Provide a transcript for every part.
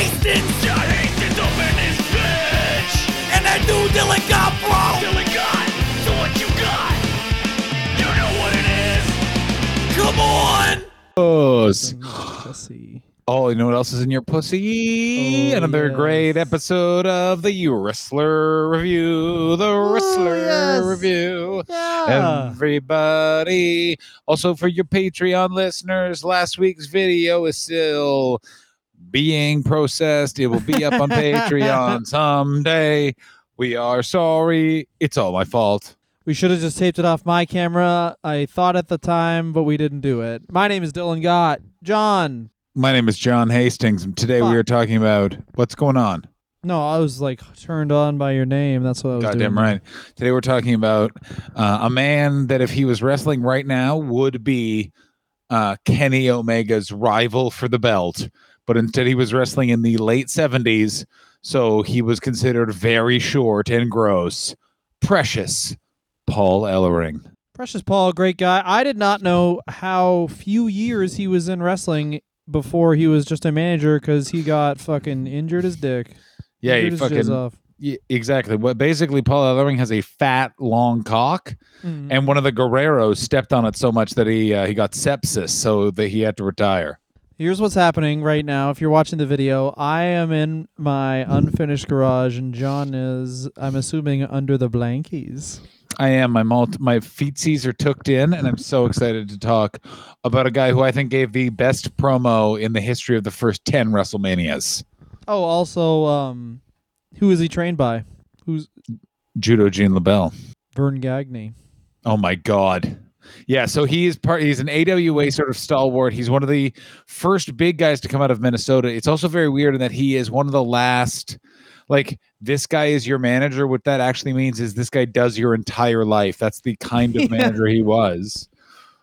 Hastings. John Hastings up in bitch. And that dude Dylan Gott, bro. Dylan Gott. So what you got? You know what it is. Come on. Puss. Pussy. Oh, you know what else is in your pussy? Oh, Another yes. great episode of the Wrestler Review. The Wrestler yes. Review. Yeah. Everybody. Also, for your Patreon listeners, last week's video is still being processed. It will be up on Patreon someday. We are sorry. It's all my fault. We should have just taped it off my camera. I thought at the time, but we didn't do it. My name is Dylan Gott. John. My name is John Hastings, and today we are talking about what's going on. No, I was like turned on by your name. That's what I was Goddamn doing. right. Today we're talking about uh, a man that, if he was wrestling right now, would be uh, Kenny Omega's rival for the belt, but instead he was wrestling in the late 70s, so he was considered very short and gross. Precious Paul Ellering. Precious Paul, great guy. I did not know how few years he was in wrestling before he was just a manager because he got fucking injured his dick. Yeah, he Injured his fucking off. y- exactly. What basically Paul Ellering has a fat, long cock, Mhm. and one of the Guerreros stepped on it so much that he uh, he got sepsis, so that he had to retire. Here's what's happening right now. If you're watching the video, I am in my unfinished garage, and John is, I'm assuming, under the blankies. I am. My mult- my feetsies are tucked in, and I'm so excited to talk about a guy who I think gave the best promo in the history of the first ten WrestleManias. Oh, also, um, who is he trained by? Who's Judo Gene LeBell. Verne Gagne? Oh my God. Yeah, so he is part. He's an AWA sort of stalwart. He's one of the first big guys to come out of Minnesota. It's also very weird in that he is one of the last. Like this guy is your manager. What that actually means is this guy does your entire life. That's the kind of manager he was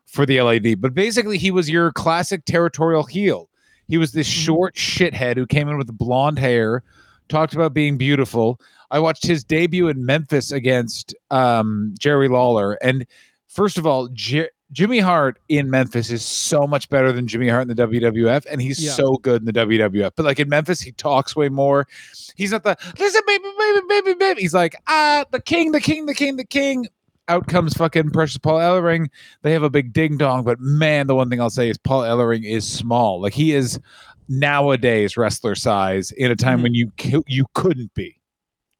for the LAD. But basically, he was your classic territorial heel. He was this Mhm. short shithead who came in with blonde hair, talked about being beautiful. I watched his debut in Memphis against um, Jerry Lawler, and first of all, J- Jimmy Hart in Memphis is so much better than Jimmy Hart in the WWF, and he's Yeah. so good in the WWF. But like in Memphis, he talks way more. He's not the listen, baby, baby, baby, baby. He's like ah, the king, the king, the king, the king. Out comes fucking Precious Paul Ellering. They have a big ding dong, but man, the one thing I'll say is Paul Ellering is small. Like he is nowadays wrestler size in a time Mhm. when you you couldn't be,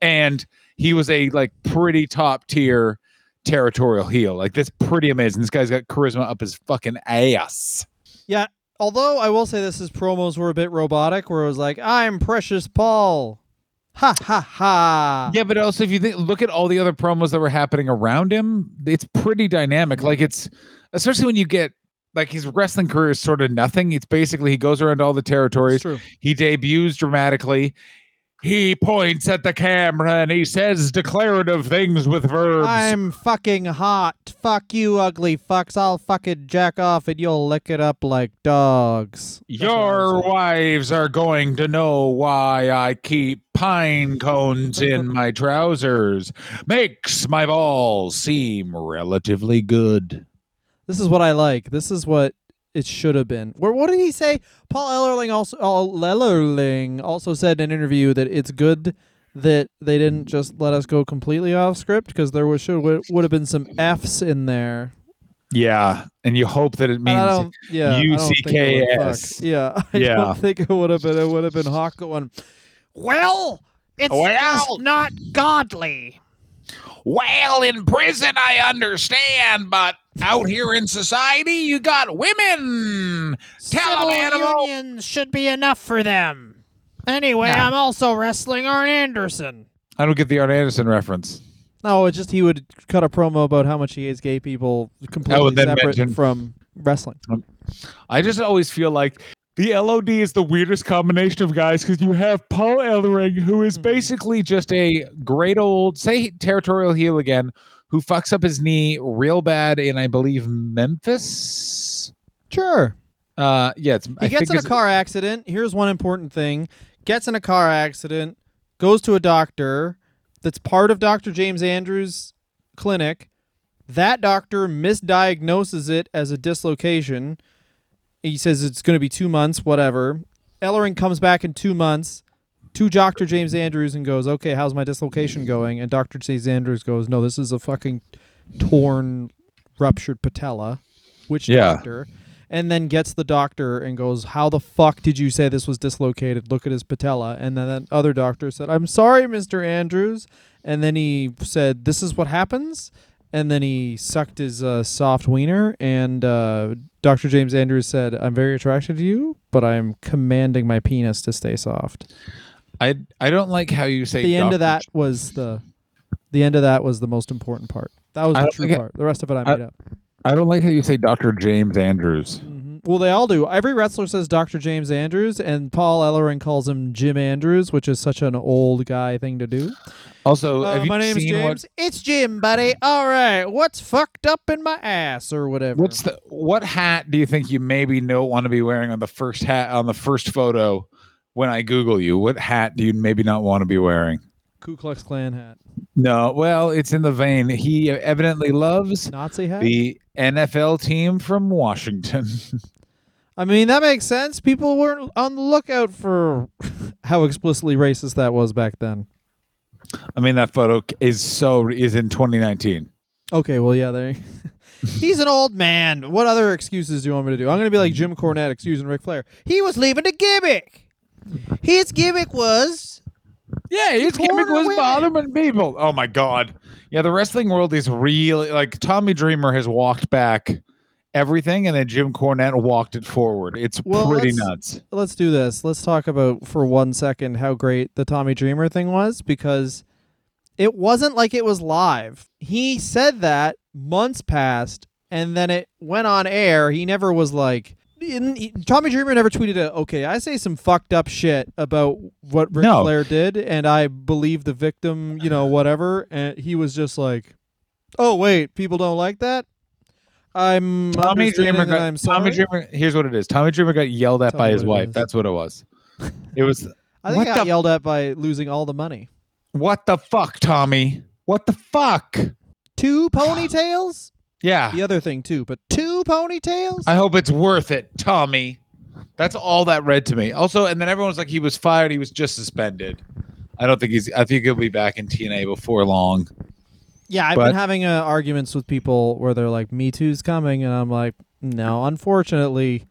and he was a like pretty top tier territorial heel. Like that's pretty amazing. This guy's got charisma up his fucking ass. Yeah. Although I will say this, his promos were a bit robotic, where it was like, "I'm Precious Paul." Ha ha ha. Yeah, but also if you think, look at all the other promos that were happening around him, it's pretty dynamic. Like it's especially when you get like his wrestling career is sort of nothing. It's basically he goes around all the territories. true. He debuts dramatically. He points at the camera and he says declarative things with verbs. I'm fucking hot. Fuck you, ugly fucks. I'll fucking jack off and you'll lick it up like dogs. That's Your wives are going to know why I keep pine cones in my trousers. Makes my balls seem relatively good. This is what I like. This is what it should have been. Where what did he say? Paul Ellerling also oh, Ellerling also said in an interview that it's good that they didn't just let us go completely off script because there was should would have been some Fs in there. Yeah, and you hope that it means yeah, think it would. UCKS. Yeah, I Yeah. don't think it would have been. It would have been Hawk going. Well, it's Well. not godly. Well, in prison, I understand, but out here in society, you got women. Tell 'em, animal. unions should be enough for them. Anyway, Yeah. I'm also wrestling Arn Anderson. I don't get the Art Anderson reference. No, it's just he would cut a promo about how much he hates gay people completely then separate mention- from wrestling. Um, I just always feel like the LOD is the weirdest combination of guys because you have Paul Ellering, who is Mhm. basically just a great old, say, territorial heel again, who fucks up his knee real bad in, I believe, Memphis. Sure. Uh, yeah, it's, He I gets in a car accident. Here's one important thing. Gets in a car accident, goes to a doctor that's part of Dr. James Andrews' clinic. That doctor misdiagnoses it as a dislocation. He says it's going to be two months, whatever. Ellering comes back in two months to Dr. James Andrews and goes, "Okay, how's my dislocation going?" And Dr. James Andrews goes, "No, this is a fucking torn, ruptured patella." Which Yeah. doctor? And then gets the doctor and goes, "How the fuck did you say this was dislocated? Look at his patella." And then that other doctor said, "I'm sorry, Mr. Andrews." And then he said, "This is what happens." And then he sucked his uh, soft wiener, and uh, Dr. James Andrews said, "I'm very attracted to you, but I'm commanding my penis to stay soft." I I don't like how you say the end of that was the the end of that was the most important part. That was I the true it- part. The rest of it I I- made up. I don't like how you say Dr. James Andrews. Mhm. Well, they all do. Every wrestler says Dr. James Andrews, and Paul Ellering calls him Jim Andrews, which is such an old guy thing to do. Also, Uh, my name's James. It's Jim, buddy. All right. What's fucked up in my ass or whatever? what what's the what hat do you think you maybe don't want to be wearing on the first hat on the first photo when I Google you? What hat do you maybe not want to be wearing? Ku Klux Klan hat? No, well, it's in the vein. He evidently loves Nazi hat? the NFL team from Washington. I mean, that makes sense. People weren't on the lookout for how explicitly racist that was back then. I mean, that photo is so is in 2019. Okay, well, yeah, there. He's an old man. What other excuses do you want me to do? I'm going to be like Jim Cornette excusing Ric Flair. He was leaving the gimmick. His gimmick was Yeah, his gimmick was bothering people. Oh my god. Yeah, the wrestling world is really like Tommy Dreamer has walked back everything, and then Jim Cornette walked it forward. It's Well, pretty let's- nuts. let's do this. Let's talk about for one second how great the Tommy Dreamer thing was because it wasn't like it was live. He said that months passed and then it went on air. He never was like he- Tommy Dreamer never tweeted a okay, I say some fucked up shit about what Ric No. Flair did and I believe the victim, you know, whatever. And he was just like, "Oh wait, people don't like that." I'm Tommy Dreamer got I'm. Tommy Dreamer. Here's what it is. Tommy Dreamer got yelled at Tell by his wife. That's what it was. It was I think I got the- yelled at by losing all the money. what the fuck, Tommy? What the fuck? Two ponytails? Yeah. the other thing too, but two ponytails? I hope it's worth it, Tommy. That's all that read to me. Also, and then everyone's like, he was fired. He was just suspended. I don't think he's. I think he'll be back in TNA before long. Yeah, I've but- been having uh, arguments with people where they're like, "Me Too's coming," and I'm like, "No, unfortunately."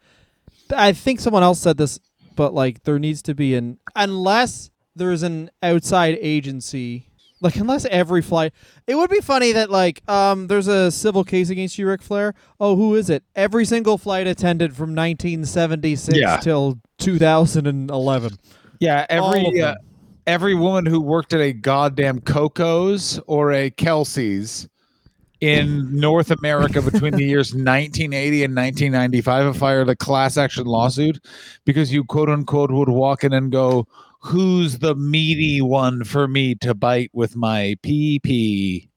I think someone else said this, but like, there needs to be an unless there's an outside agency. Like unless every flight, it would be funny that like um there's a civil case against you, Ric Flair. Oh, who is it? Every single flight attendant from 1976 Yeah. till 2011. Yeah, All of every uh, them. Every woman who worked at a goddamn Coco's or a Kelsey's in North America between the years 1980 and 1995 have filed a class action lawsuit because you quote unquote would walk in and go, "Who's the meaty one for me to bite with my pee pee?"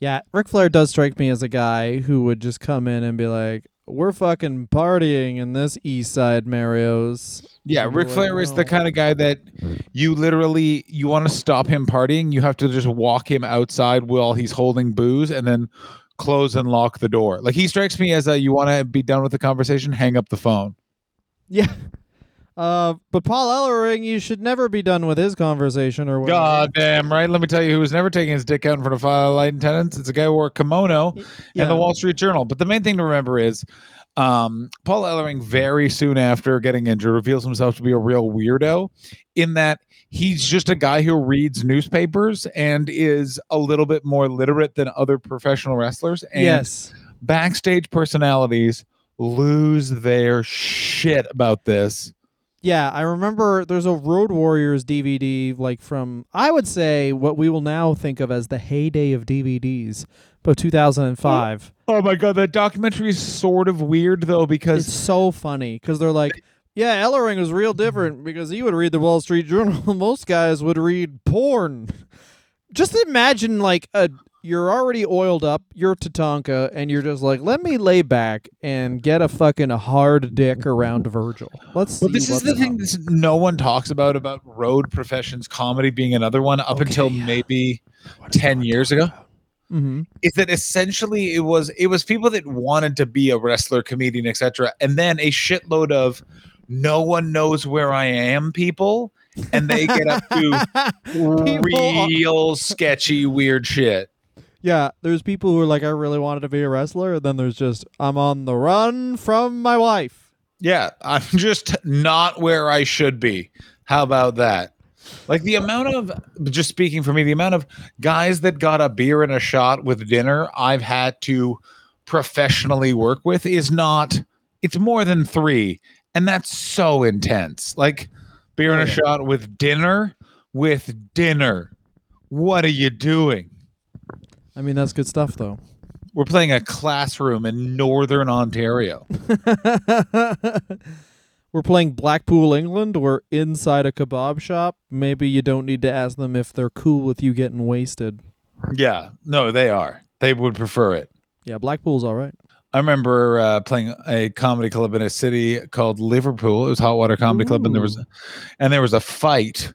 Yeah, Ric Flair does strike me as a guy who would just come in and be like, "We're fucking partying in this East Side Mario's." Yeah, Ric Flair is the kind of guy that you literally you want to stop him partying, you have to just walk him outside while he's holding booze and then close and lock the door. Like he strikes me as a you want to be done with the conversation, hang up the phone. Yeah. Uh, but Paul Ellering, you should never be done with his conversation or whatever. God damn right. Let me tell you who was never taking his dick out in front of flight attendants. It's a guy who wore a kimono Yeah. and the Wall Street Journal. But the main thing to remember is um, Paul Ellering, very soon after getting injured, reveals himself to be a real weirdo in that he's just a guy who reads newspapers and is a little bit more literate than other professional wrestlers. And yes. backstage personalities lose their shit about this. Yeah, I remember there's a Road Warriors DVD, like from I would say what we will now think of as the heyday of DVDs, but 2005. Oh my god, that documentary is sort of weird though because It's so funny because they're like, yeah, Ellering was real different because he would read the Wall Street Journal. Most guys would read porn. Just imagine like a you're already oiled up, you're Tatanka, and you're just like, let me lay back and get a fucking hard dick around Virgil. Let's see. Well, this is what's the thing up." this, no one talks about about road professions comedy being another one up Okay, until yeah. maybe 10 years ago Mhm. is that essentially it was it was people that wanted to be a wrestler comedian etc and then a shitload of no one knows where I am, people, and they get up to People- real sketchy, weird shit. Yeah, there's people who are like, I really wanted to be a wrestler, and then there's just, I'm on the run from my wife. Yeah, I'm just not where I should be. How about that? Like the amount of just speaking for me, the amount of guys that got a beer and a shot with dinner I've had to professionally work with is not it's more than 3 and that's so intense. Like beer and a oh, shot with dinner with dinner. What are you doing? I mean, that's good stuff, though. We're playing a classroom in northern Ontario. We're playing Blackpool, England. We're inside a kebab shop. Maybe you don't need to ask them if they're cool with you getting wasted. Yeah, no, they are. They would prefer it. Yeah, Blackpool's all right. I remember uh, playing a comedy club in a city called Liverpool. It was Hot Water Comedy Club, and there was, Ooh. and there was a fight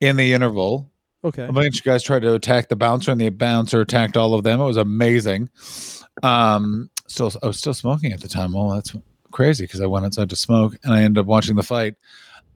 in the interval. Okay. A bunch of guys tried to attack the bouncer, and the bouncer attacked all of them. It was amazing. Um, still, I was still smoking at the time. Well, that's crazy because I went outside to smoke, and I ended up watching the fight.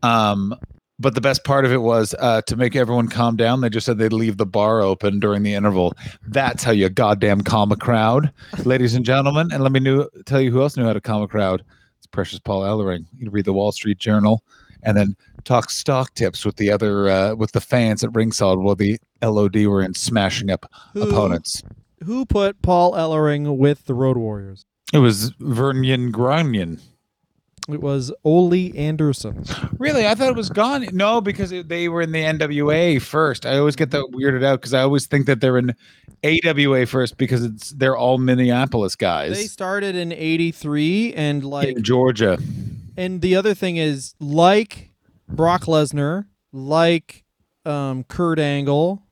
Um, but the best part of it was uh, to make everyone calm down. They just said they'd leave the bar open during the interval. That's how you goddamn calm a crowd, ladies and gentlemen. And let me tell you who else knew how to calm a crowd. It's Precious Paul Ellering. He'd read the Wall Street Journal and then talk stock tips with the other uh, with the fans at ringside while the LOD were in smashing up Who- opponents. Who put Paul Ellering with the Road Warriors? It was Vernian Grunion. It was Ole Anderson. Really, I thought it was gone. No, because it, they were in the NWA first. I always get that weirded out because I always think that they're in AWA first because it's they're all Minneapolis guys They started in '83, and like, in Georgia. And the other thing is, like Brock Lesnar, like um, Kurt Angle,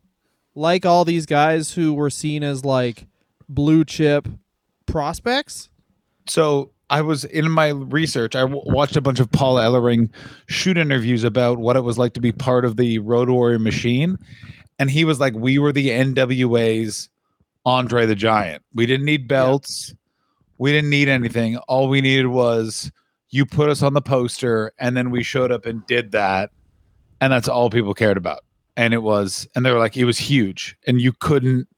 like all these guys who were seen as like blue chip prospects. So I was in my research. I w- watched a bunch of Paul Ellering shoot interviews about what it was like to be part of the Road Warrior machine, and he was like, "We were the NWA's Andre the Giant. We didn't need belts. We didn't need anything. All we needed was you put us on the poster, and then we showed up and did that, and that's all people cared about. And it was, and they were like, it was huge, and you couldn't,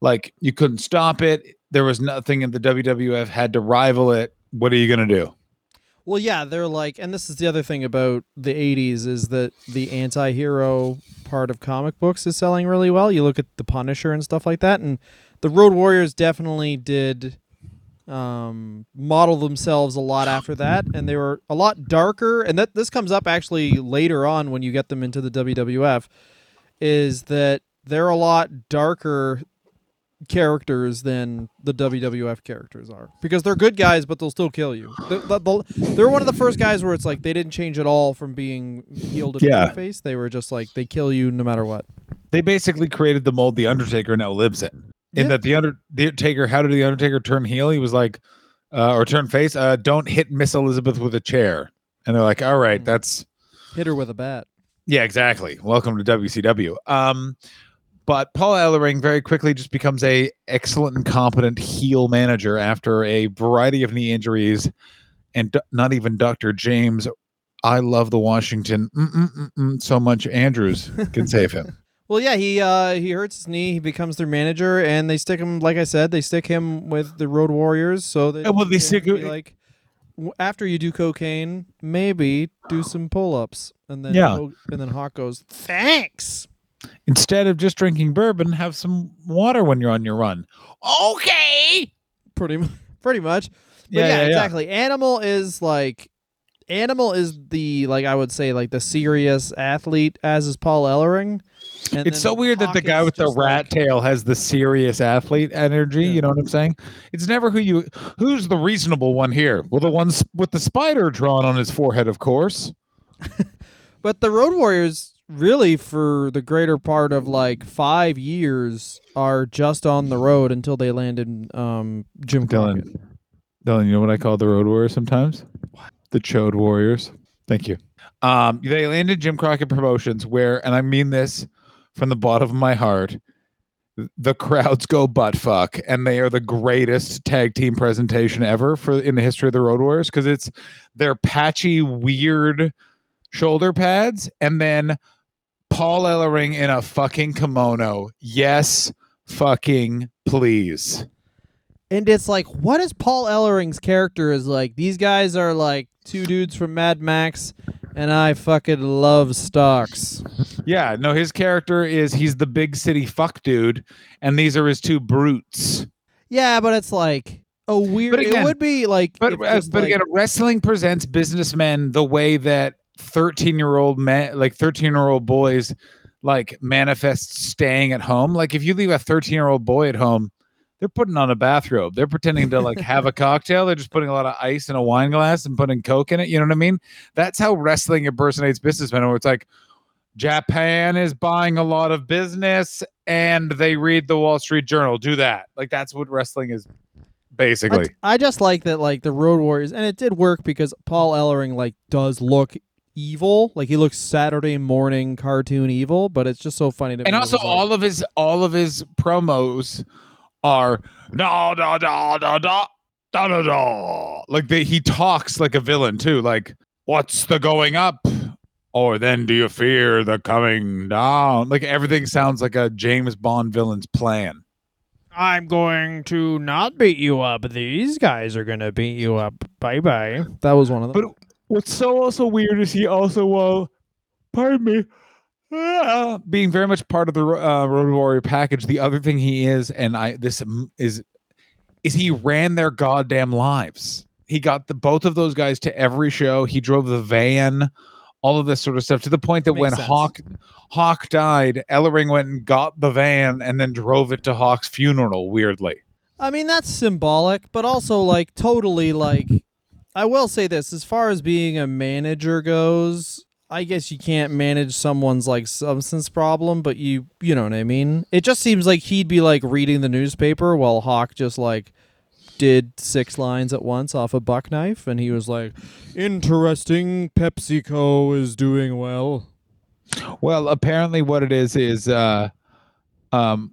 like, you couldn't stop it. There was nothing in the WWF had to rival it. What are you gonna do? Well, yeah, they're like, and this is the other thing about the '80s is that the anti-hero part of comic books is selling really well. You look at the Punisher and stuff like that, and the Road Warriors definitely did um, model themselves a lot after that, and they were a lot darker. And that this comes up actually later on when you get them into the WWF, is that they're a lot darker characters than the WWF characters are because they're good guys, but they'll still kill you. They're, they're one of the first guys where it's like they didn't change at all from being healed to Yeah. face. They were just like they kill you no matter what. They basically created the mold the Undertaker now lives in. In Yeah. that the under the Undertaker, how did the Undertaker turn heel? He was like, uh, or turn face. Uh, don't hit Miss Elizabeth with a chair. And they're like, all right, Mm. that's Hit her with a bat. Yeah, exactly. Welcome to WCW. Um, but Paul Ellering very quickly just becomes a excellent and competent heel manager after a variety of knee injuries, and d- not even Dr. James. I love the Washington mm-mm-mm-mm so much. Andrews can save him. Well, yeah, he uh, he hurts his knee. He becomes their manager, and they stick him. Like I said, they stick him with the Road Warriors. So that Yeah, well, they stick- like after you do cocaine, maybe do some pull-ups, and then Yeah. And then Hawk goes, "Thanks." Instead of just drinking bourbon, have some water when you're on your run. Okay. Pretty pretty much. But Yeah, yeah, yeah, yeah. exactly. Animal is like Animal is the like I would say like the serious athlete as is Paul Ellering. And It's so weird that the guy with the rat like- tail has the serious athlete energy. Yeah. You know what I'm saying? It's never who you who's the reasonable one here. Well, the ones with the spider drawn on his forehead, of course. But the Road Warriors really for the greater part of like 5 years are just on the road until they land in um Jim Crockett. Dylan, Dylan, you know what I call the road warriors sometimes? The chode warriors. Thank you. Um, they landed Jim Crockett Promotions, where, and I mean this from the bottom of my heart, the crowds go butt fuck, and they are the greatest tag team presentation ever for in the history of the Road Warriors because it's their patchy, weird shoulder pads, and then Paul Ellering in a fucking kimono. Yes, fucking please. And it's like, what is Paul Ellering's character is like? These guys are like two dudes from Mad Max, and I fucking love stocks. Yeah, no, his character is he's the big city fuck dude, and these are his two brutes. Yeah, but it's like a weird. But again- it would be like, But uh, but like- again, wrestling presents businessmen the way that thirteen year old men, like thirteen year old boys, like manifest staying at home. Like if you leave a thirteen year old boy at home, they're putting on a bathrobe. They're pretending to like have a cocktail. They're just putting a lot of ice in a wine glass and putting coke in it. You know what I mean? That's how wrestling impersonates businessmen. Where it's like Japan is buying a lot of business and they read the Wall Street Journal. Do that. Like that's what wrestling is basically. I, I just like that, like the Road Warriors, and it did work because Paul Ellering like does look evil, like he looks Saturday morning cartoon evil, but it's just so funny to me. and also all of his all of his promos are da da da da da da da da like they, he talks like a villain too like what's the going up or then do you fear the coming down like everything sounds like a james bond villain's plan I'm going to not beat you up. These guys are gonna beat you up. Bye bye. That was one of them. But what's so also weird is he also well pardon me ah, being very much part of the uh, road warrior package the other thing he is and i this is is he ran their goddamn lives he got the both of those guys to every show he drove the van all of this sort of stuff to the point that Makes when sense. hawk hawk died ellering went and got the van and then drove it to hawk's funeral weirdly I mean, that's symbolic, but also like totally like. I will say this: as far as being a manager goes, I guess you can't manage someone's like substance problem, but you, you know what I mean. It just seems like he'd be like reading the newspaper while Hawk just like did six lines at once off a buck knife, and he was like, "Interesting, PepsiCo is doing well." Well, apparently, what it is is uh, um,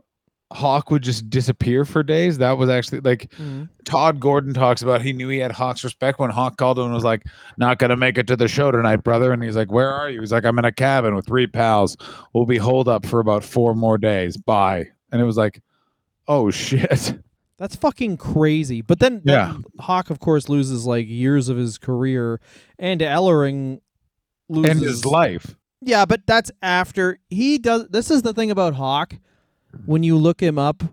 Hawk would just disappear for days. That was actually like mm-hmm. Todd Gordon talks about. He knew he had Hawk's respect when Hawk called him and was like, "Not gonna make it to the show tonight, brother." And he's like, "Where are you?" He's like, "I'm in a cabin with three pals. We'll be holed up for about four more days. Bye." And it was like, "Oh shit." That's fucking crazy. But then, then Yeah. Hawk, of course, loses like years of his career, and Ellering loses End his life. Yeah, but that's after he does. This is the thing about Hawk. When you look him up,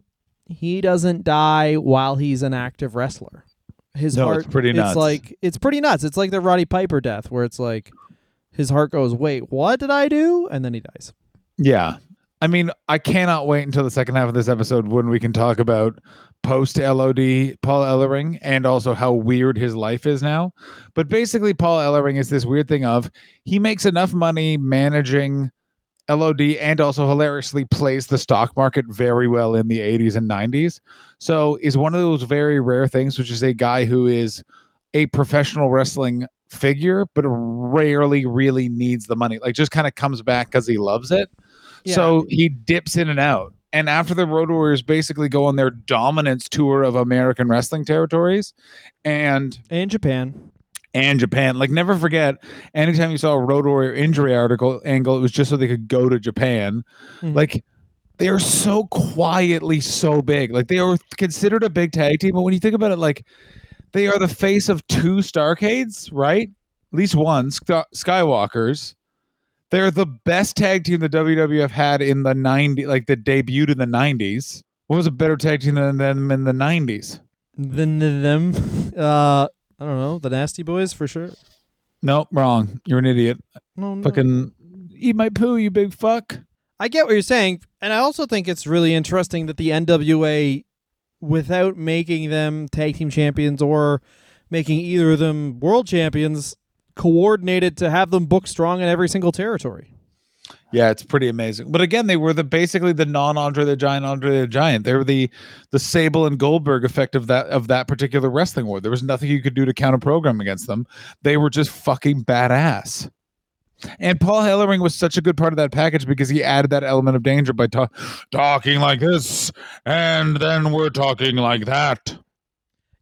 he doesn't die while he's an active wrestler. His No, heart, it's pretty nuts. It's like it's pretty nuts. It's like the Roddy Piper death, where it's like his heart goes, "Wait, what did I do?" and then he dies. Yeah. I mean, I cannot wait until the second half of this episode when we can talk about post LOD Paul Ellering and also how weird his life is now. But basically, Paul Ellering is this weird thing of he makes enough money managing LOD and also hilariously plays the stock market very well in the 80s and 90s. So is one of those very rare things, which is a guy who is a professional wrestling figure, but rarely really needs the money. Like just kind of comes back because he loves it. So he dips in and out. And after the Road Warriors basically go on their dominance tour of American wrestling territories and in Japan, and Japan, like never forget, anytime you saw a Road Warrior injury article angle, it was just so they could go to Japan. Mhm. Like they are so quietly so big. Like they are considered a big tag team, but when you think about it, like they are the face of two Starrcades, right? At least one Sky- Skywalkers. They're the best tag team the WWF had in the 90s, like that debuted in the 90s. What was a better tag team than them in the 90s? Than them, uh, I don't know, the Nasty Boys for sure. Nope, wrong. You're an idiot. No, no. Fucking eat my poo, you big fuck. I get what you're saying, and I also think it's really interesting that the NWA, without making them tag team champions or making either of them world champions, coordinated to have them book strong in every single territory. Yeah, it's pretty amazing. But again, they were the basically the non Andre the Giant Andre the Giant. They were the the Sable and Goldberg effect of that of that particular wrestling war. There was nothing you could do to counter program against them. They were just fucking badass. And Paul Ellering was such a good part of that package because he added that element of danger by ta- talking like this, and then we're talking like that.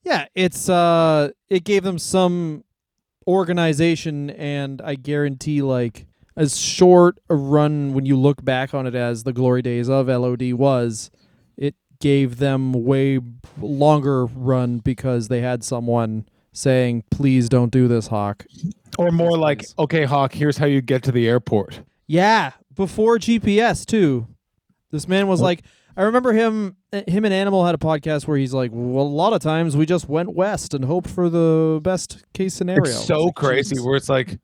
Yeah, it's uh it gave them some organization and I guarantee like as short a run when you look back on it as the glory days of LOD was, it gave them way longer run because they had someone saying, "Please don't do this, Hawk." Or more like, okay, Hawk, here's how you get to the airport. Yeah, before GPS too. This man was What? like, I remember him. uh, Him and Animal had a podcast where he's like, "Well, a lot of times we just went west and hoped for the best case scenario." It's so like, crazy where it's like,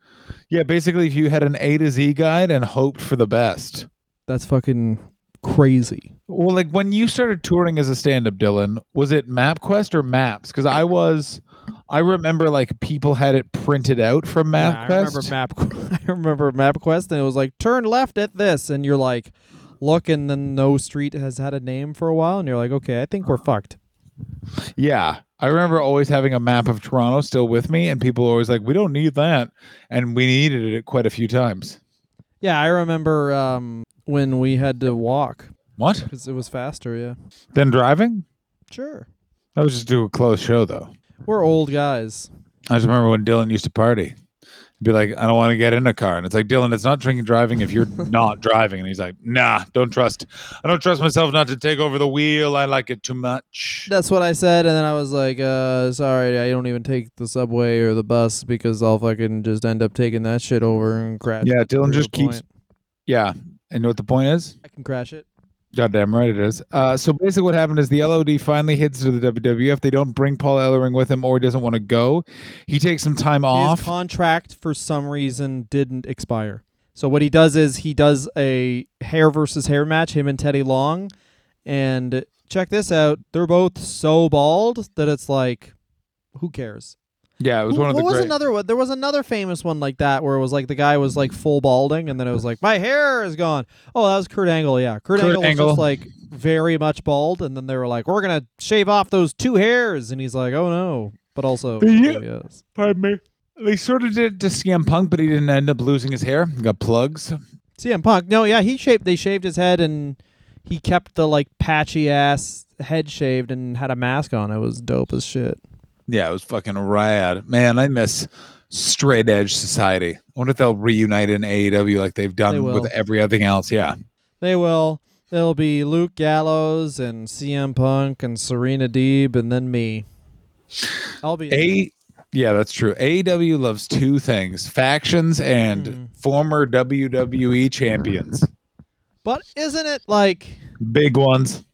yeah, basically, if you had an A to Z guide and hoped for the best. That's fucking crazy. Well, like when you started touring as a stand-up, Dylan, was it MapQuest or Maps? Because I was, I remember like people had it printed out from Yeah, I remember MapQuest. Map. I remember MapQuest, and it was like turn left at this, and you're like, look, and then no street has had a name for a while, and you're like, okay, I think we're fucked. yeah, I remember always having a map of Toronto still with me, and people were always like, "We don't need that," and we needed it quite a few times. Yeah, I remember um, when we had to walk What? because it was faster. Yeah, Than driving? sure. I was just do a close show though. We're old guys. I just remember when Dylan used to party. Be like, I don't want to get in a car. And it's like, Dylan, it's not drinking driving if you're not driving. And he's like, nah, don't trust. I don't trust myself not to take over the wheel. I like it too much. That's what I said, and then I was like, uh, sorry, I don't even take the subway or the bus because I'll fucking just end up taking that shit over and crash. Yeah. Dylan just keeps, point. yeah. And you know what the point is? I can crash it. Goddamn right it is. Uh, so basically, what happened is the LOD finally hits to the WWF. They don't bring Paul Ellering with him, or he doesn't want to go. He takes some time off. His contract for some reason didn't expire. So what he does is he does a hair versus hair match, him and Teddy Long, and check this out. They're both so bald that it's like, who cares? Yeah, it was Who- one of the what was great. another one? There was another famous one like that where it was like the guy was like full balding, and then it was like my hair is gone. Oh, that was Kurt Angle. Yeah, Kurt, Kurt Angle, was just like very much bald, and then they were like, we're gonna shave off those two hairs, and he's like, oh no, but also Yeah. yes. Pardon me. They sort of did it to CM Punk, but he didn't end up losing his hair. He got plugs. CM Punk. No, yeah, he shaved. They shaved his head, and he kept the like patchy ass head shaved and had a mask on. It was dope as shit. Yeah, it was fucking rad. Man, I miss straight edge society. I wonder if they'll reunite in AEW like they've They done will. with everything else. Yeah. They will. There'll be Luke Gallows and CM Punk and Serena Deeb, and then me. I'll be. A yeah, that's true. AEW loves two things factions and Mhm. former WWE champions. But isn't it like? Big ones.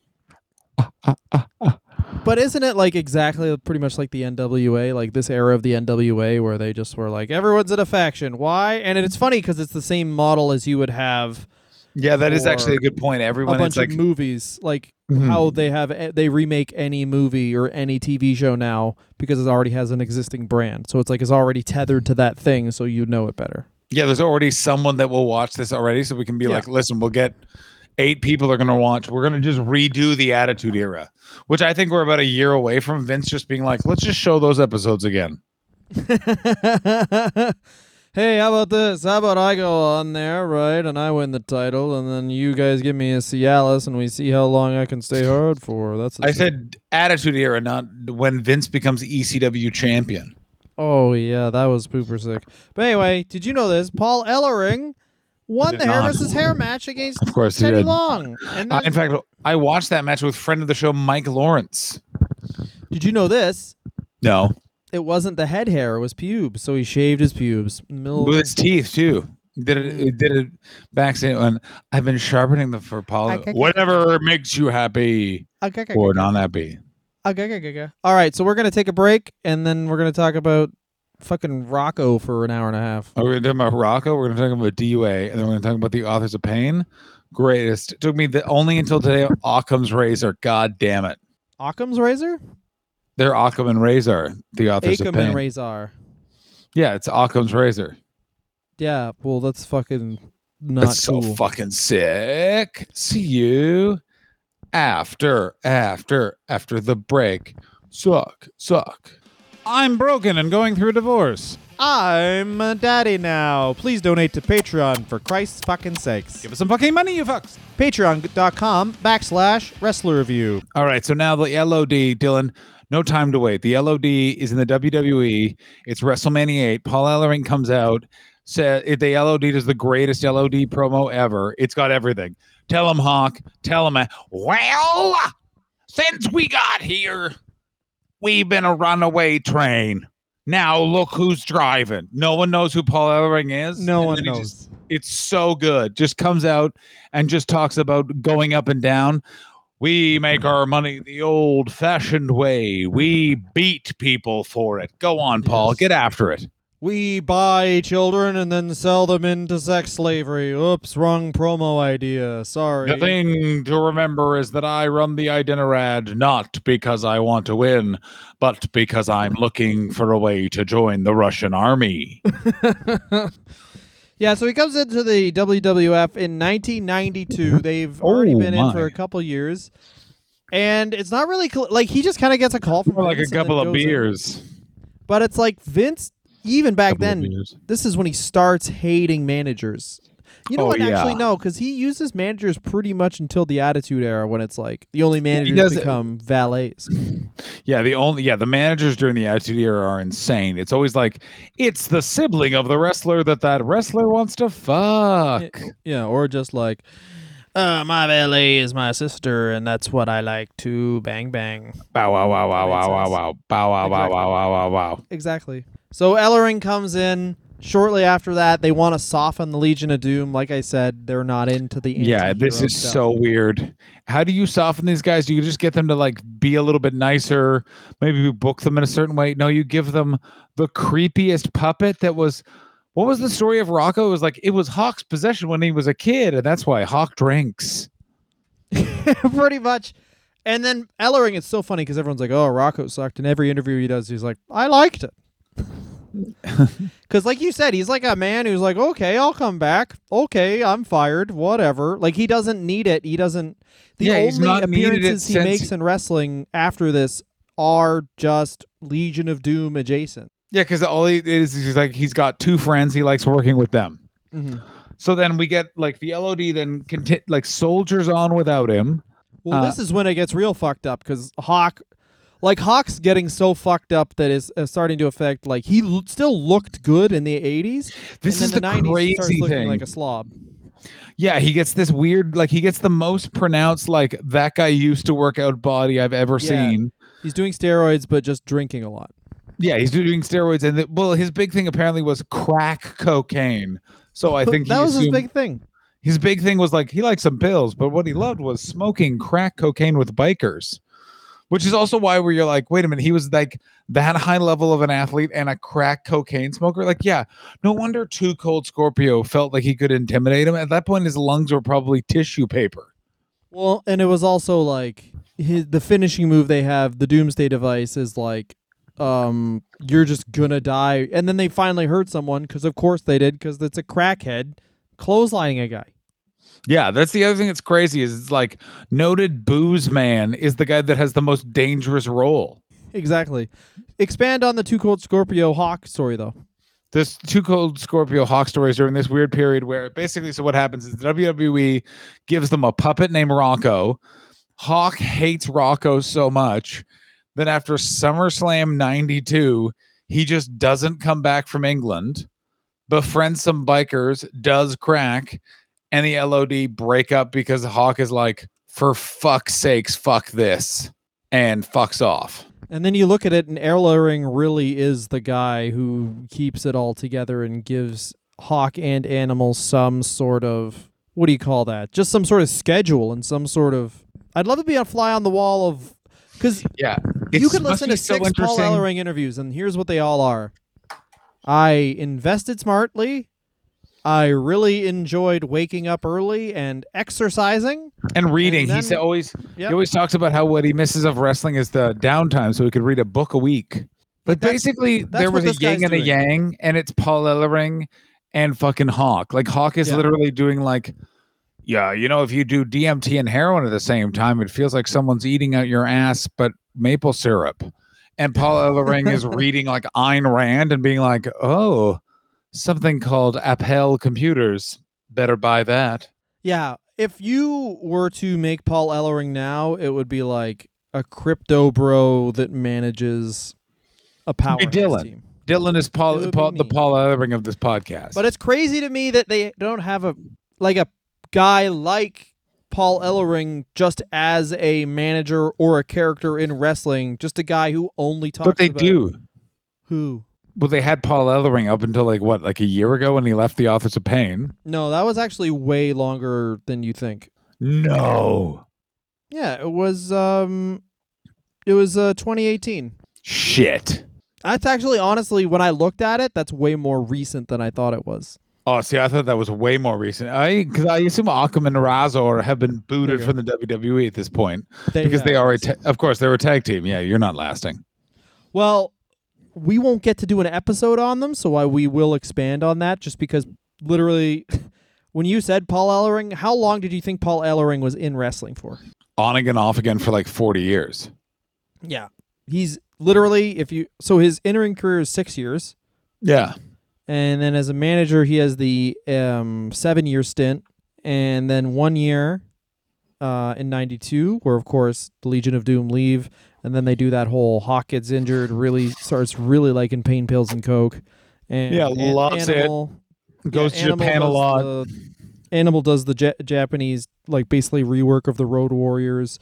But isn't it like exactly pretty much like the NWA, like this era of the NWA where they just were like everyone's in a faction. Why? And it's funny because it's the same model as you would have Yeah, that is actually a good point. a Everyone bunch is like of movies, like Mhm. how they have they remake any movie or any TV show now because it already has an existing brand. So it's like it's already tethered to that thing, so you know it better. Yeah, there's already someone that will watch this already, so we can be Yeah. like, listen, we'll get eight people are going to watch. We're going to just redo the Attitude Era, which I think we're about a year away from Vince just being like, let's just show those episodes again. hey, how about this? How about I go on there, right, and I win the title, and then you guys give me a Cialis, and we see how long I can stay hard for. That's I said Attitude Era, not when Vince becomes ECW champion. Oh yeah, that was pooper sick. But anyway, did you know this? Paul Ellering won the hair not. versus hair match against Of course, Teddy. Long. And in fact, I watched that match with friend of the show, Mike Lawrence. did you know this? No, It wasn't the head hair; it was pubes. So he shaved his pubes. Middle with his teeth too. Did it? He did it mm. backstage. And I've been sharpening them for Paul. Whatever makes you happy Okay, okay, or not happy. okay, okay, okay. All right, so we're gonna take a break, and then we're gonna talk about fucking Rocco for an hour and a half. We're going to talk about Rocco. We're going to talk about DUA, and then we're going to talk about the authors of pain. Greatest. It took me the, only until today. Occam's razor. God damn it. Occam's razor, They're Occam and Razor, the authors Acom of pain. and Razor. yeah, it's Occam's razor. Yeah, well, that's fucking not That's cool. so fucking sick. See you after, after, after the break. Suck, suck. I'm broken and going through a divorce. I'm a daddy now. Please donate to Patreon for Christ's fucking sakes. Give us some fucking money, you fucks. Patreon.com backslash wrestler review. All right, so now the LOD, Dylan, no time to wait. The LOD is in the WWE. It's WrestleMania 8. Paul Ellering comes out. Said the LOD is the greatest LOD promo ever. It's got everything. Tell him, Hawk. Tell him, uh, well, since we got here, we've been a runaway train. Now look who's driving. No one knows who Paul Ellering is. No one knows. just- it's so good. Just comes out and just talks about going up and down. We make our money the old fashioned way. We beat people for it. Go on, Paul. Yes. Get after it. We buy children and then sell them into sex slavery. Oops, wrong promo idea. Sorry. The thing to remember is that I run the Iditarod not because I want to win, but because I'm looking for a way to join the Russian army. Yeah, so he comes into the WWF in 1992. Mm-hmm. They've already Oh, been in for a couple years. And it's not really cl- like he just kind of gets a call from For like a Vince and then couple of goes in. beers. But it's like Vince, even back then, this is when he starts hating managers. You know Oh, what? Actually, no, because he uses managers pretty much until the Attitude Era, when it's like the only managers does it- become valets. Yeah, the only yeah, the managers during the Attitude Era are insane. It's always like it's the sibling of the wrestler that that wrestler wants to fuck. yeah, or just like, uh, my valet is my sister, and that's what I like to bang bang. Bow wow wow wow wow wow sense. wow. Bow wow wow wow wow wow wow. Exactly. So Ellering comes in. Shortly after that, they want to soften the Legion of Doom. Like I said, they're not into the Yeah, this is stuff. so weird. How do you soften these guys? Do you just get them to like be a little bit nicer? Maybe you book them in a certain way. No, you give them the creepiest puppet that was. What was the story of Rocco? It was like it was Hawk's possession when he was a kid, and that's why Hawk drinks. pretty much. And then Ellering, it's so funny because everyone's like, "Oh, Rocco sucked." In every interview he does, he's like, "I liked it." Because, like you said, he's like a man who's like, "Okay, I'll come back. Okay, I'm fired. Whatever." Like he doesn't need it. He doesn't. The Yeah, only appearances he makes in wrestling after this are just Legion of Doom adjacent. Yeah, because all he is is he's like he's got two friends. He likes working with them. Mm-hmm. So then we get like the LOD then conti- like soldiers on without him. Well, Uh, this is when it gets real fucked up because Hawk, like Hawk's getting so fucked up that is uh, starting to affect. Like he l- still looked good in the '80s. This is then the, 90s he starts crazy looking thing. like a slob. yeah, he gets this weird like he gets the most pronounced like that guy used to work out body I've ever Yeah. seen. He's doing steroids, but just drinking a lot. Yeah, he's doing steroids, and the, well, his big thing apparently was crack cocaine. So I think that was his big thing. his big thing was like he liked some pills, but what he loved was smoking crack cocaine with bikers. Which is also why where you're like, wait a minute, he was like that high level of an athlete and a crack cocaine smoker. Like, yeah, no wonder Too Cold Scorpio felt like he could intimidate him. At that point, his lungs were probably tissue paper. Well, and it was also like his, the finishing move they have, the Doomsday device, is like, um, you're just gonna die, and then they finally hurt someone because of course they did because it's a crackhead clotheslining a guy. Yeah, that's the other thing that's crazy is it's like noted booze man is the guy that has the most dangerous role. Exactly. Expand on the Two Cold Scorpio Hawk story though. this two cold Scorpio Hawk stories during this weird period where basically, so what happens is the WWE gives them a puppet named Rocco. Hawk hates Rocco so much that after SummerSlam 92, he just doesn't come back from England, befriends some bikers, does crack, and the LOD break up because Hawk is like, for fuck's sakes, fuck this, and fucks off. And then you look at it, and Ellering really is the guy who keeps it all together and gives Hawk and Animal some sort of what do you call that? Just some sort of schedule and some sort of. I'd love to be a fly on the wall of because Yeah. you can listen be to so six Paul interesting. Ellering interviews, and here's what they all are. I invested smartly. I really enjoyed waking up early and exercising. and reading. And he then- always Yep. he always talks about how what he misses of wrestling is the downtime, so he could read a book a week. But That's- basically, that's there was a yin and a yang, and it's Paul Ellering and fucking Hawk. Like Hawk is Yeah. literally doing like, yeah, you know, if you do DMT and heroin at the same time, it feels like someone's eating out your ass, but maple syrup. and Paul Ellering is reading like Ayn Rand and being like, "Oh, something called Appel Computers. Better buy that." Yeah, if you were to make Paul Ellering now, it would be like a crypto bro that manages a power Dylan. team. Dylan is Paul, Paul the. Paul Ellering of this podcast. But it's crazy to me that they don't have a like a guy like Paul Ellering just as a manager or a character in wrestling, just a guy who only talks but they about do. who. Well, they had Paul Ellering up until like what, like a year ago when he left the Authors of Pain. No, that was actually way longer than you think. No Yeah, it was um it was uh 2018. shit. That's actually honestly when I looked at it, that's way more recent than I thought it was. Oh, see, I thought that was way more recent. I because I assume Akam and Rezar have been booted from the WWE at this point They because they are a ta- of course they're a tag team. Yeah, you're not lasting. Well, we won't get to do an episode on them, so I, we will expand on that just because literally when you said Paul Ellering, how long did you think Paul Ellering was in wrestling for? On again, off again for like 40 years. Yeah. He's literally if you so his entering career is 6 years Yeah. and then as a manager he has the um 7 year stint and then 1 year uh in 92 where of course the Legion of Doom leave and then they do that whole Hawk gets injured, really starts really liking pain pills and coke. And Yeah, An- loves it. Goes yeah, to Japan a lot. the- Animal does the ja- Japanese like basically rework of the Road Warriors,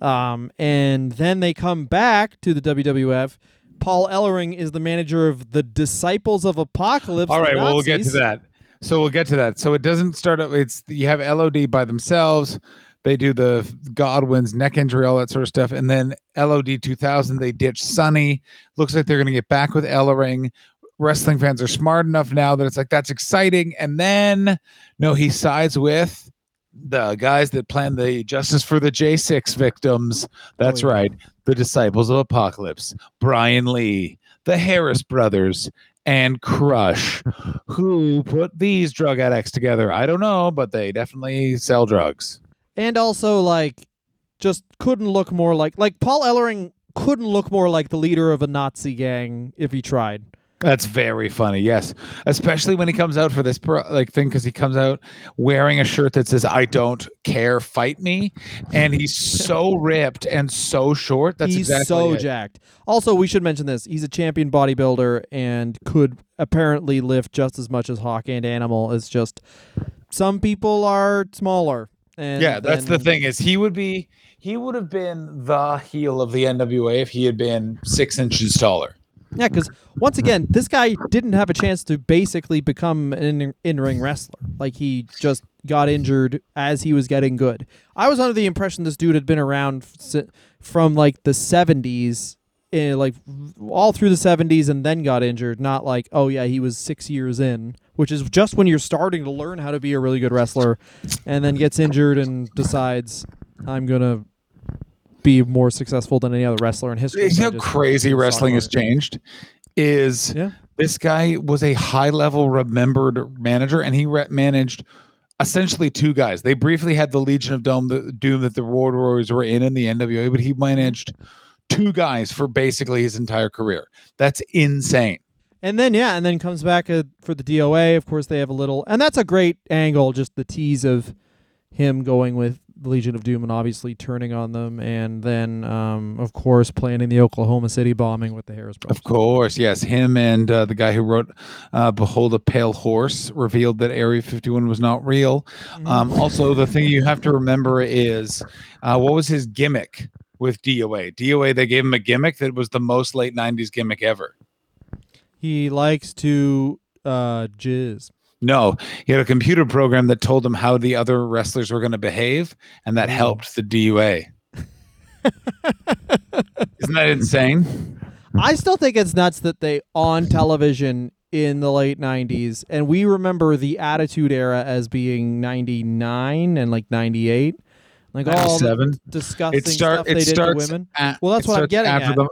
um, and then they come back to the WWF. Paul Ellering is the manager of the Disciples of Apocalypse. All right, well, we'll get to that. So we'll get to that. So it doesn't start up. It's you have LOD by themselves. They do the Godwinn's neck injury, all that sort of stuff, and then LOD 2000. They ditch Sunny. Looks like they're going to get back with Ellering. Wrestling fans are smart enough now that it's like that's exciting. And then no, he sides with the guys that planned the Justice for the J6 victims. That's oh, yeah. right, the Disciples of Apocalypse, Brian Lee, the Harris brothers, and Crush. Who put these drug addicts together? I don't know, but they definitely sell drugs. And also like just couldn't look more like like Paul Ellering couldn't look more like the leader of a Nazi gang if he tried. That's very funny. Yes, especially when he comes out for this pro- like thing because he comes out wearing a shirt that says "I don't care, fight me," and he's so ripped and so short. That's he's exactly so it. jacked. Also, we should mention this. He's a champion bodybuilder and could apparently lift just as much as Hawk and Animal. It's just some people are smaller. And yeah, that's the thing is he would be he would have been the heel of the NWA if he had been six inches taller. Yeah, because once again, this guy didn't have a chance to basically become an in ring wrestler. Like he just got injured as he was getting good. I was under the impression this dude had been around from like the seventies, eh, like all through the seventies, and then got injured. Not like oh yeah, he was six years in, which is just when you're starting to learn how to be a really good wrestler, and then gets injured and decides I'm gonna be more successful than any other wrestler in history. You know how crazy wrestling has changed? Is Yeah. this guy was a high level remembered manager and he re- managed essentially two guys. They briefly had the Legion of Doom, the Doom that the Road Warriors were in in the NWA, but he managed two guys for basically his entire career. That's insane. And then yeah, and then comes back uh, for the DOA. Of course, they have a little, and that's a great angle. Just the tease of him going with the Legion of Doom and obviously turning on them, and then um, of course planning the Oklahoma City bombing with the Harris brothers. Of course, yes. Him and uh, the guy who wrote uh, "Behold a Pale Horse" revealed that Area 51 was not real. Um, also, the thing you have to remember is uh, what was his gimmick with DOA? DOA, they gave him a gimmick that was the most late '90s gimmick ever. He likes to uh, jizz. No, he had a computer program that told him how the other wrestlers were going to behave, and that helped the DOA. Isn't that insane? I still think it's nuts that they on television in the late 90s and we remember the attitude era as being 99 and like 98 like all 97. disgusting It start. stuff It they did to women at- Well, that's what I'm getting after at. the-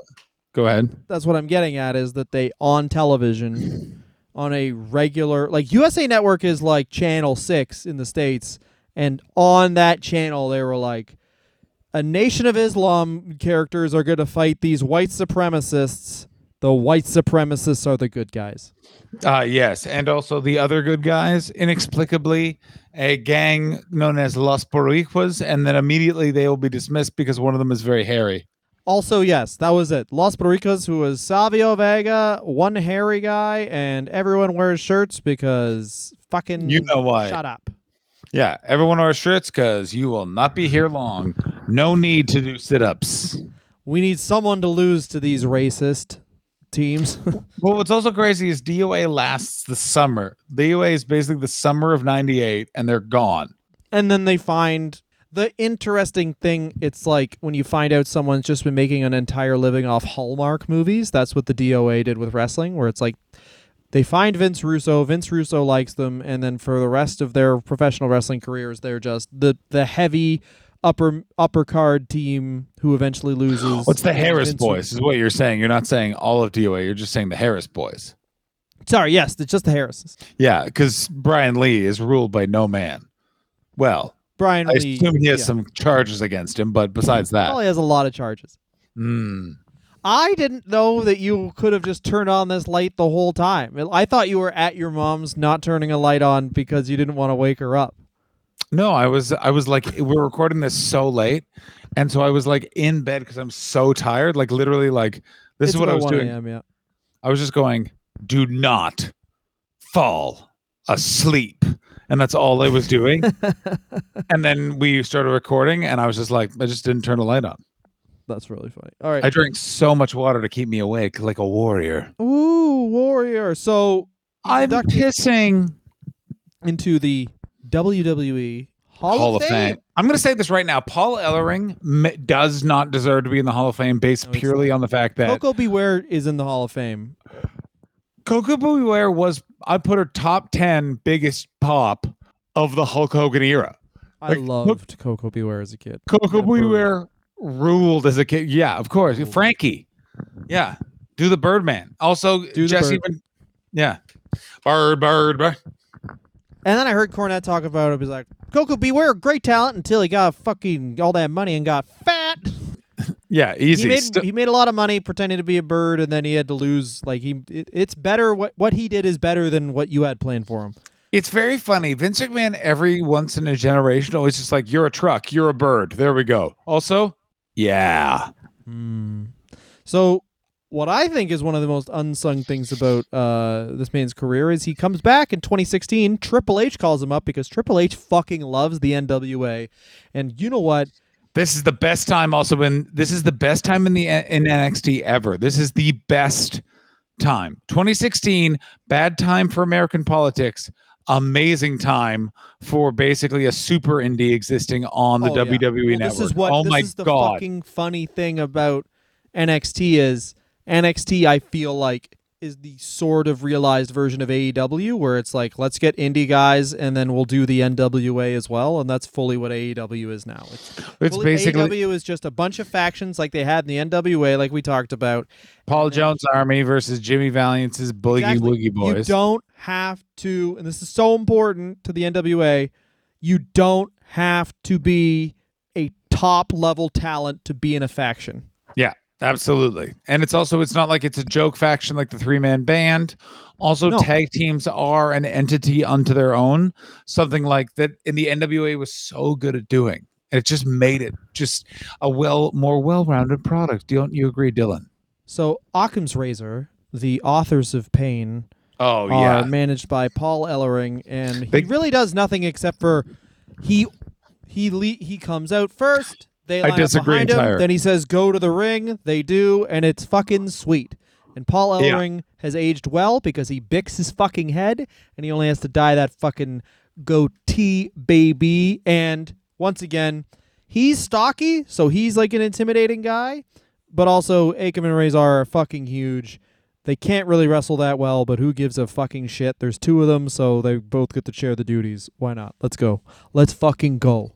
Go ahead. that's what I'm getting at is that they on television on a regular like USA Network is like channel 6 in the states and on that channel they were like a Nation of Islam characters are going to fight these white supremacists. The white supremacists are the good guys. Uh, yes, and also the other good guys, inexplicably, a gang known as Los Boricuas, and then immediately they will be dismissed because one of them is very hairy. Also, yes, that was it. Los Boricuas, who was Savio Vega, one hairy guy, and everyone wears shirts because fucking You know why. Shut up. Yeah, everyone wears shirts because you will not be here long. No need to do sit ups. We need someone to lose to these racist teams. Well, what's also crazy is DOA lasts the summer. DOA is basically the summer of 98, and they're gone. and then they find the interesting thing it's like when you find out someone's just been making an entire living off Hallmark movies. That's what the DOA did with wrestling, where it's like they find Vince Russo, Vince Russo likes them, and then for the rest of their professional wrestling careers, they're just the the heavy upper upper card team who eventually loses. What's the Harris Vince- boys? Is what you're saying. You're not saying all of DOA. You're just saying the Harris boys. Sorry, yes, it's just the Harrises. Yeah, because Brian Lee is ruled by no man. Well, Brian I Lee. assume he has yeah. some charges against him, but besides that, Probably has a lot of charges. mm, I didn't know that you could have just turned on this light the whole time. I thought you were at your mom's not turning a light on because you didn't want to wake her up. no, I was, I was like, we're recording this so late, and so I was like in bed because I'm so tired. Like literally, like this It's is what I was doing. a.m., yeah. I was just going, do not fall asleep. And that's all I was doing. and then we started recording, and I was just like, I just didn't turn the light on. That's really funny. All right. I drank so much water to keep me awake like a warrior. Ooh, warrior. So I'm inducted pissing into the WWE Hall, Hall, of Fame. I'm going to say this right now. Paul Ellering m- does not deserve to be in the Hall of Fame based No, purely on the fact that Koko B. Ware is in the Hall of Fame. Koko B. Ware was, I put her top 10 biggest pop of the Hulk Hogan era. I Like, loved Koko B. Ware as a kid. Koko Yeah, B. Ware ruled as a kid. Yeah, of course. Ruled. Frankie. Yeah. Do the Birdman. Also, Do Jesse. Bird. Yeah. Bird, bird, bird. And then I heard Cornette talk about it. He's like, Koko B. Ware, great talent until he got fucking all that money and got fat. Yeah, easy. He made St- he made a lot of money pretending to be a bird, and then he had to lose. Like he, it, it's better. What what he did is better than what you had planned for him. it's very funny. Vince McMahon, every once in a generation, always just like, you're a truck, you're a bird. There we go. Also, yeah. So, what I think is one of the most unsung things about uh, this man's career is he comes back in 2016. Triple H calls him up because Triple H fucking loves the NWA, and you know what? This is the best time also in this is the best time in the in NXT ever. This is the best time. 2016, bad time for American politics. Amazing time for basically a super indie existing on the Oh, yeah. WWE Well, network. This is what. oh this my is the god. fucking funny thing about NXT is NXT. I feel like is the sort of realized version of AEW, where it's like let's get indie guys and then we'll do the NWA as well, and that's fully what AEW is now. It's, it's basically AEW is just a bunch of factions like they had in the NWA, like we talked about. Paul and then- Jones Army versus Jimmy Valiant's Boogie Exactly. Woogie Boys. You don't have to, and this is so important to the NWA. You don't have to be a top level talent to be in a faction. Absolutely. And it's also it's not like it's a joke faction like the three man band. Also No. tag teams are an entity unto their own, something like that in the NWA was so good at doing. And it just made it just a well more well-rounded product. Don't you agree, Dylan? So Occam's Razor, the authors of Pain, Oh are managed by Paul Ellering, and he really does nothing except for he he le- he comes out first. They I disagree behind him. entirely. Then he says, "Go to the ring." They do, and it's fucking sweet. And Paul Yeah. Ellering has aged well because he bicks his fucking head, and he only has to dye that fucking goatee, baby. And once again, he's stocky, so he's like an intimidating guy. But also, Akam and Rezar are fucking huge. They can't really wrestle that well, but who gives a fucking shit? There's two of them, so they both get to share the duties. Why not? Let's go. Let's fucking go.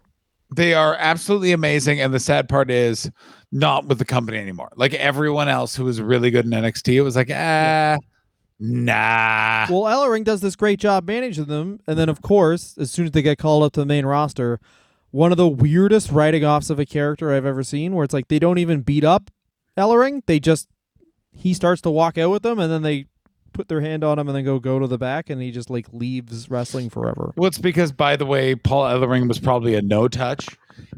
They are absolutely amazing. And the sad part is not with the company anymore. Like everyone else who was really good in NXT, it was like, ah, nah. Well, Ellering does this great job managing them, and then of course, as soon as they get called up to the main roster, one of the weirdest writing offs of a character I've ever seen, where it's like they don't even beat up Ellering. They just he starts to walk out with them, and then they put their hand on him and then go go to the back, and he just like leaves wrestling forever. Well, it's because, by the way, Paul Ellering was probably a no touch,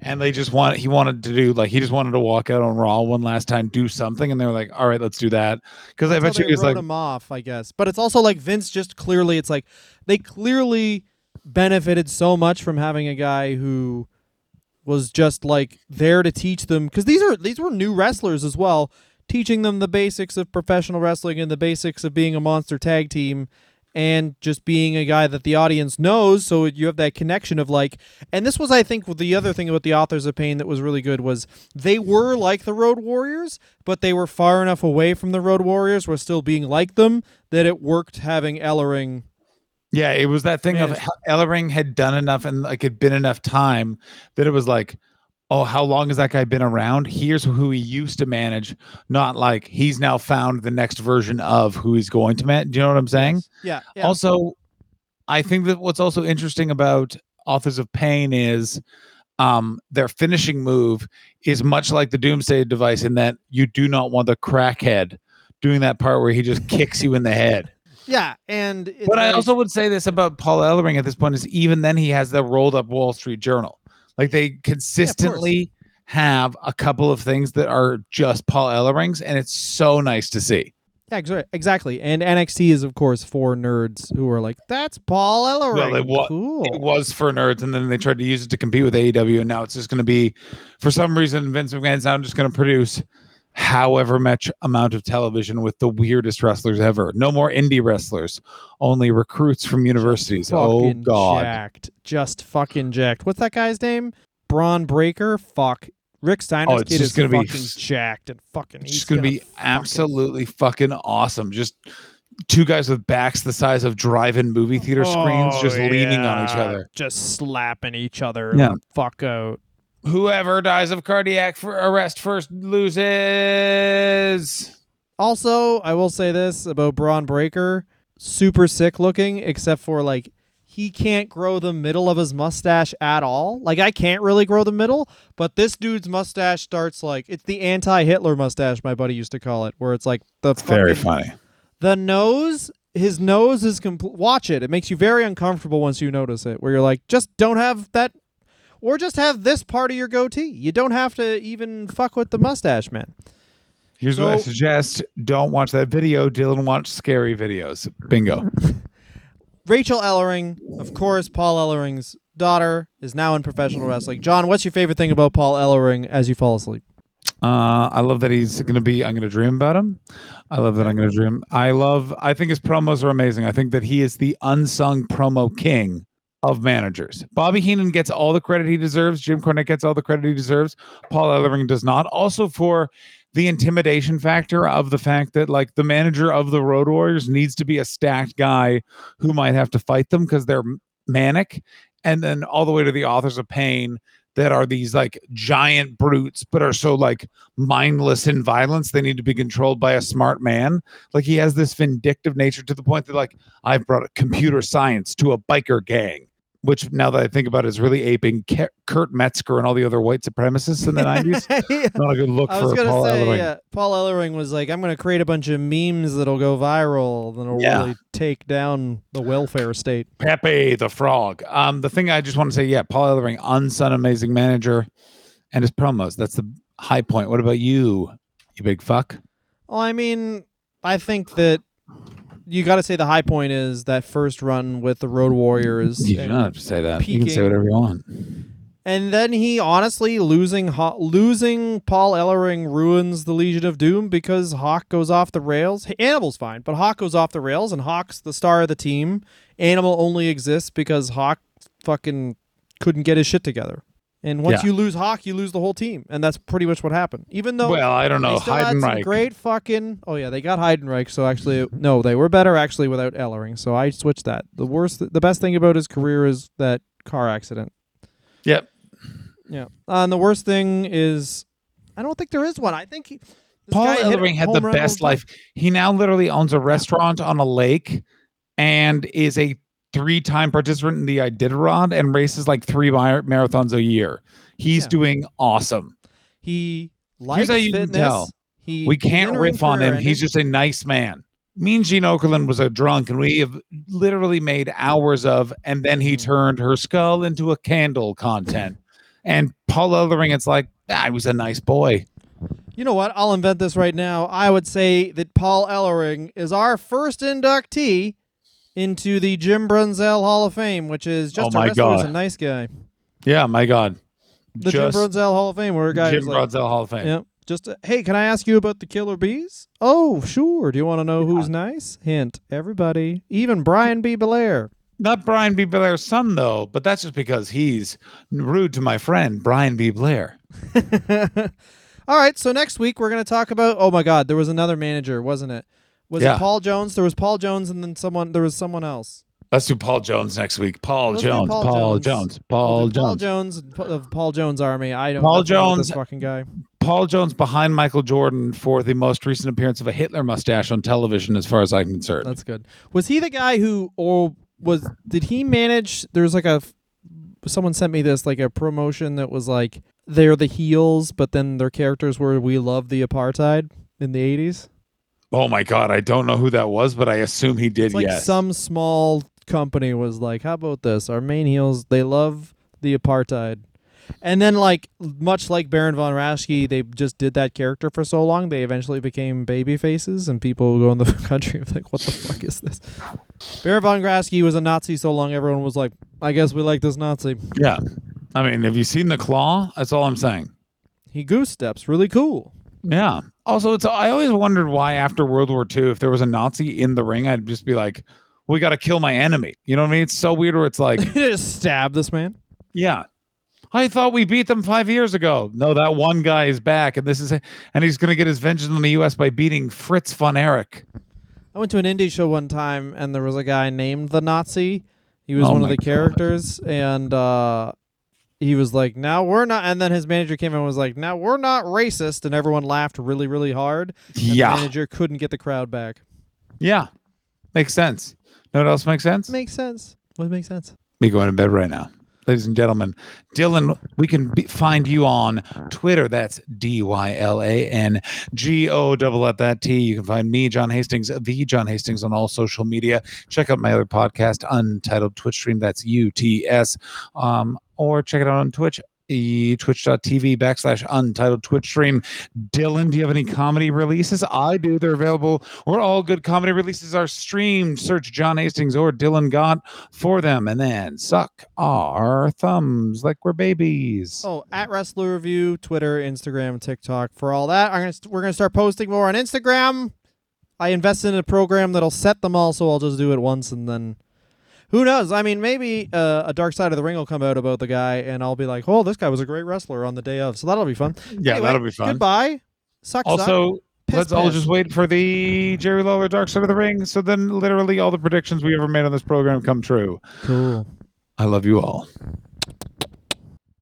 and they just want he wanted to do like he just wanted to walk out on Raw one last time, do something, and they were like, "All right, let's do that." Because I bet you he's wrote like, him off, I guess. But it's also like Vince just clearly, it's like they clearly benefited so much from having a guy who was just like there to teach them because these are these were new wrestlers as well, teaching them the basics of professional wrestling and the basics of being a monster tag team. And just being a guy that the audience knows, so you have that connection of like, and this was, I think, the other thing about the authors of pain that was really good was they were like the Road Warriors, but they were far enough away from the Road Warriors, were still being like them, that it worked having Ellering. Yeah, it was that thing of Ellering had done enough and like had been enough time that it was like, oh, how long has that guy been around? Here's who he used to manage, not like he's now found the next version of who he's going to manage. Do you know what I'm saying? Yeah. yeah. Also, I think that what's also interesting about Authors of Pain is um their finishing move is much like the Doomsday device in that you do not want the crackhead doing that part where he just kicks you in the head. yeah. And But I also would say this about Paul Ellering at this point is even then he has the rolled up Wall Street Journal. Like they consistently have a couple of things that are just Paul Ellering's, and it's so nice to see. yeah, exactly. And NXT is, of course, for nerds who are like, that's Paul Ellering. Well, it wa- cool. It was for nerds, and then they tried to use it to compete with AEW, and now it's just going to be, for some reason, Vince McMahon's now just going to produce however much amount of television with the weirdest wrestlers ever. No more indie wrestlers, only recruits from universities. Oh God! jacked. Just fucking jacked. What's that guy's name? Bron Breakker? Fuck. Rick Steiner's Oh, it's kid just is gonna be fucking jacked and fucking. It's he's just going to be fucking- absolutely fucking awesome. Just two guys with backs the size of drive-in movie theater screens, just Oh, leaning on each other. just slapping each other. Yeah. Fuck out. Whoever dies of cardiac for arrest first loses. Also, I will say this about Bron Breakker: super sick looking, except for like he can't grow the middle of his mustache at all. Like I can't really grow the middle, but this dude's mustache starts like it's the anti-Hitler mustache. My buddy used to call it, where it's like the Very fucking- funny. the nose. His nose is complete. Watch it; it makes you very uncomfortable once you notice it. Where you're like, just don't have that, or just have this part of your goatee. You don't have to even fuck with the mustache, man. Here's what I suggest: don't watch that video. Dylan watch scary videos. Bingo. Rachel Ellering, of course, Paul Ellering's daughter, is now in professional wrestling. John, what's your favorite thing about Paul Ellering as you fall asleep? Uh, I love that he's going to be. I'm going to dream about him. I love that I'm going to dream. I love. I think his promos are amazing. I think that he is the unsung promo king of managers. Bobby Heenan gets all the credit he deserves. Jim Cornette gets all the credit he deserves. Paul Ellering does not. Also for the intimidation factor of the fact that like the manager of the Road Warriors needs to be a stacked guy who might have to fight them because they're manic, and then all the way to the authors of pain that are these like giant brutes but are so like mindless in violence they need to be controlled by a smart man like he has this vindictive nature to the point that like i've brought computer science to a biker gang which now that i think about it is really aping Ke- kurt metzger and all the other white supremacists in the 90s not a good look for paul say, Ellering. yeah, Paul Ellering was like, "I'm gonna create a bunch of memes that'll go viral, that'll Yeah. really take down the welfare state." Pepe the Frog. Um, the thing I just want to say, yeah, Paul Ellering, unsung amazing manager, and his promos. That's the high point. What about you, you big fuck? Well, I mean, I think that you got to say the high point is that first run with the Road Warriors. You don't have to say that. You can say whatever you want. And then he honestly losing losing Paul Ellering ruins the Legion of Doom because Hawk goes off the rails. Animal's fine, but Hawk goes off the rails, and Hawk's the star of the team. Animal only exists because Hawk fucking couldn't get his shit together. And once Yeah. you lose Hawk, you lose the whole team, and that's pretty much what happened. Even though Well, I don't know. they still had some Heidenreich. great fucking. Oh yeah, they got Heidenreich. So actually, no, they were better actually without Ellering. So I switched that. The worst, the best thing about his career is that car accident. Yep. Yeah. Uh, and the worst thing is, I don't think there is one. I think he, Paul guy hit a Ellering had the best life. He now literally owns a restaurant on a lake and is a three-time participant in the Iditarod and races like three mar- marathons a year. He's Yeah. doing awesome. He likes how you can fitness. tell. He We can't riff on him. He's just a nice man. Me and Gene Okerlund was a drunk, and we have literally made hours of, and then he Mhm. turned her skull into a candle content. And Paul Ellering, it's like, ah, he was a nice boy. You know what? I'll invent this right now. I would say that Paul Ellering is our first inductee into the Jim Brunzell Hall of Fame, which is just Oh a wrestler who's a nice guy. Yeah, my God. The Just Jim Brunzell Hall of Fame, where a guy Jim like, Brunzell Hall of Fame. Yep. Just uh, hey, can I ask you about the killer bees? Oh, sure. Do you want to know who's nice? Hint: everybody, even Brian B. Belair. Not Brian B. Blair's son, though, but that's just because he's rude to my friend, Brian B. Blair. All right. So next week we're gonna talk about. Oh my God, there was another manager, wasn't it? Was Yeah. it Paul Jones? There was Paul Jones, and then someone. There was someone else. Let's do Paul Jones next week. Paul Let's Jones. Paul Paul, Jones. Jones. Paul Jones. Paul Jones. Jones of Paul Jones Army. I don't. Paul about This Jones- fucking guy. Paul Jones behind Michael Jordan for the most recent appearance of a Hitler mustache on television, as far as I'm concerned. That's good. Was he the guy who, or was did he manage? There's like a, someone sent me this like a promotion that was like they're the heels, but then their characters were we love the apartheid in the '80s. Oh my God, I don't know who that was, but I assume he did. It's like yes. some small company was like, how about this? Our main heels they love the apartheid. And then, like much like Baron von Raschke, they just did that character for so long, they eventually became baby faces, and people go in the country and like, "What the fuck is this?" Baron von Raschke was a Nazi so long, everyone was like, "I guess we like this Nazi." yeah. I mean, have you seen the claw? That's all I'm saying. He goose steps, really cool. Yeah. Also, it's I always wondered why after World War II, if there was a Nazi in the ring, I'd just be like, "We got to kill my enemy." You know what I mean? It's so weird. Where it's like, just stab this man. yeah, I thought we beat them five years ago. No, that one guy is back, and this is, and he's gonna get his vengeance on the U.S. by beating Fritz von Erich. I went to an indie show one time, and there was a guy named the Nazi. He was Oh one of the characters, and uh, he was like, "Now we're not." And then his manager came in and was like, "Now we're not racist," and everyone laughed really, really hard. Yeah, manager couldn't get the crowd back. yeah, makes sense. Know what else makes sense? Makes sense. What makes sense? Me going to bed right now. Ladies and gentlemen, Dylan, we can be, find you on Twitter. That's D Y L A N G O double at that T. You can find me, John Hastings, the John Hastings, on all social media. Check out my other podcast, Untitled Twitch Stream. That's U T S. Um, or check it out on Twitch, twitch.tv backslash untitled Twitch stream. Dylan, do you have any comedy releases? I do. They're available where all good comedy releases are streamed. Search John Hastings or Dylan Gott for them and then suck our thumbs like we're babies. Oh, at Wrestler Review, Twitter, Instagram, TikTok. For all that, I'm gonna st- we're gonna start posting more on Instagram. I invested in a program that'll set them all, so I'll just do it once and then. Who knows? I mean, maybe uh, a Dark Side of the Ring will come out about the guy, and I'll be like, "Oh, this guy was a great wrestler on the day of." So that'll be fun. yeah, Anyway, that'll be fun. Goodbye. Suck. suck. Also, Piss, let's all just wait for the Jerry Lawler Dark Side of the Ring. So then, literally, all the predictions we ever made on this program come true. cool. I love you all.